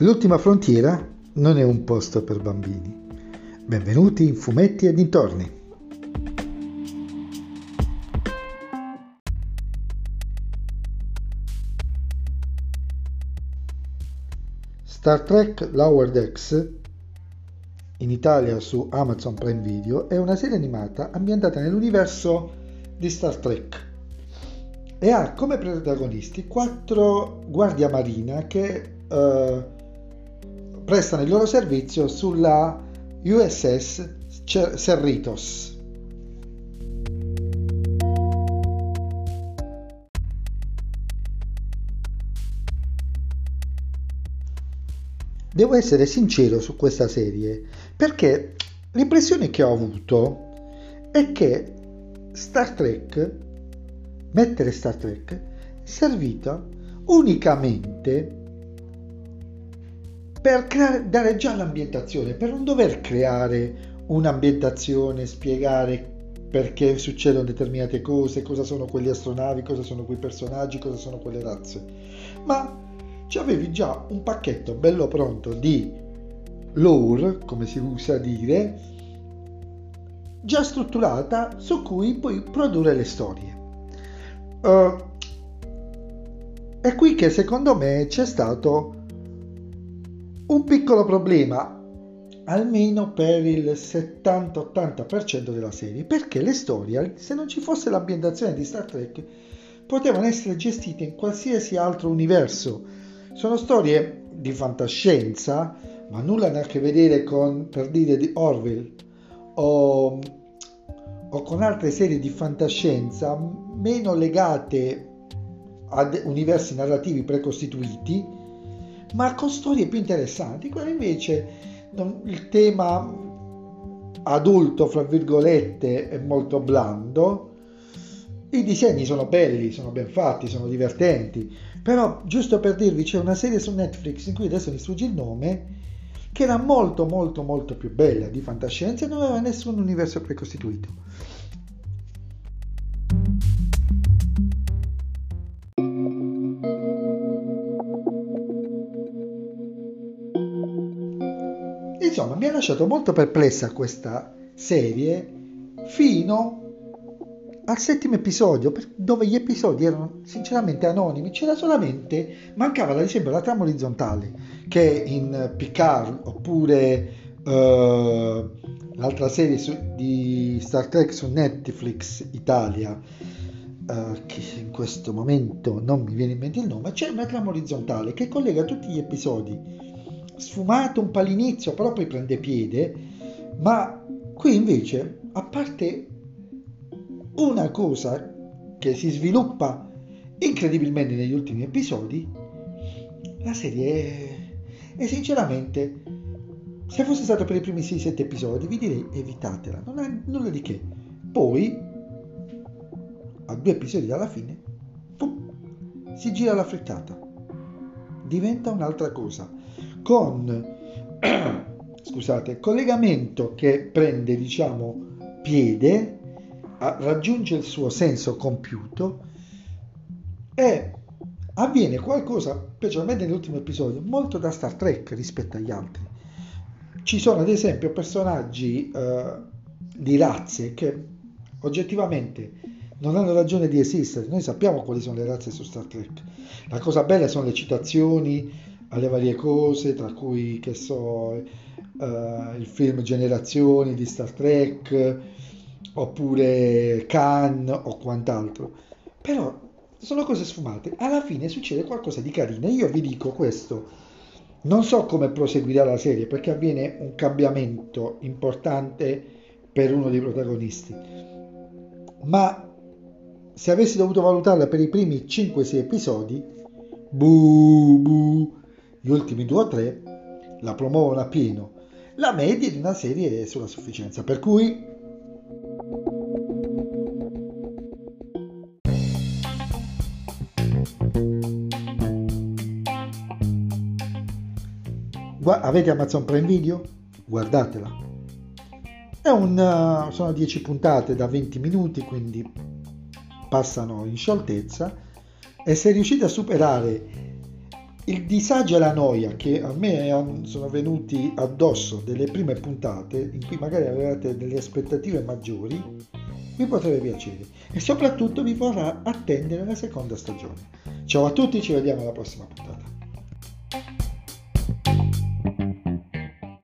L'ultima frontiera non è un posto per bambini. Benvenuti in Fumetti e dintorni. Star Trek Lower Decks, in Italia su Amazon Prime Video, è una serie animata ambientata nell'universo di Star Trek e ha come protagonisti quattro guardia marina che eh, prestano il loro servizio sulla USS Cerritos. Devo essere sincero su questa serie perché l'impressione che ho avuto è che Star Trek, mettere Star Trek, è servita unicamente per creare, dare già l'ambientazione, per non dover creare un'ambientazione, spiegare perché succedono determinate cose, cosa sono quelle astronavi, cosa sono quei personaggi, cosa sono quelle razze. Ma ci avevi già un pacchetto bello pronto di lore, come si usa dire, già strutturata su cui puoi produrre le storie. Uh, è qui che secondo me c'è stato un piccolo problema, almeno per il 70-80% della serie, perché le storie, se non ci fosse l'ambientazione di Star Trek, potevano essere gestite in qualsiasi altro universo. Sono storie di fantascienza, ma nulla a che vedere con, per dire, di Orwell o, o con altre serie di fantascienza meno legate ad universi narrativi precostituiti, ma con storie più interessanti. Quelle invece il tema adulto, fra virgolette, è molto blando. I disegni sono belli, sono ben fatti, sono divertenti, però, giusto per dirvi, c'è una serie su Netflix in cui adesso mi sfugge il nome, che era molto molto molto più bella di fantascienza e non aveva nessun universo precostituito. Insomma, mi ha lasciato molto perplessa questa serie fino al settimo episodio, dove gli episodi erano sinceramente anonimi, c'era solamente, mancava ad esempio la trama orizzontale, che in Picard oppure uh, l'altra serie su, di Star Trek su Netflix Italia, uh, che in questo momento non mi viene in mente il nome, c'è una trama orizzontale che collega tutti gli episodi, sfumato un po' all'inizio, però poi prende piede, ma qui invece, a parte una cosa che si sviluppa incredibilmente negli ultimi episodi, la serie è, è sinceramente, se fosse stato per i primi 6-7 episodi, vi direi evitatela, non ha nulla di che. Poi, a due episodi dalla fine, pum, si gira la frittata, diventa un'altra cosa, con, scusate, collegamento che prende, diciamo, piede raggiunge il suo senso compiuto e avviene qualcosa, specialmente nell'ultimo episodio, molto da Star Trek rispetto agli altri. Ci sono ad esempio personaggi eh, di razze che oggettivamente non hanno ragione di esistere. Noi sappiamo quali sono le razze su Star Trek. La cosa bella sono le citazioni alle varie cose, tra cui, che so, eh, il film Generazioni di Star Trek, oppure Khan o quant'altro. Però sono cose sfumate. Alla fine succede qualcosa di carino. Io vi dico questo. Non so come proseguirà la serie perché avviene un cambiamento importante per uno dei protagonisti. Ma se avessi dovuto valutarla per i primi 5-6 episodi, bu, bu, gli ultimi 2 o 3 la promuovono a pieno. La media di una serie è sulla sufficienza. Per cui avete Amazon Prime Video? Guardatela. Un, uh, sono 10 puntate da 20 minuti, quindi passano in scioltezza. E se riuscite a superare il disagio e la noia che a me sono venuti addosso delle prime puntate, in cui magari avevate delle aspettative maggiori, vi potrebbe piacere e soprattutto vi vorrà attendere la seconda stagione. Ciao a tutti, ci vediamo alla prossima puntata.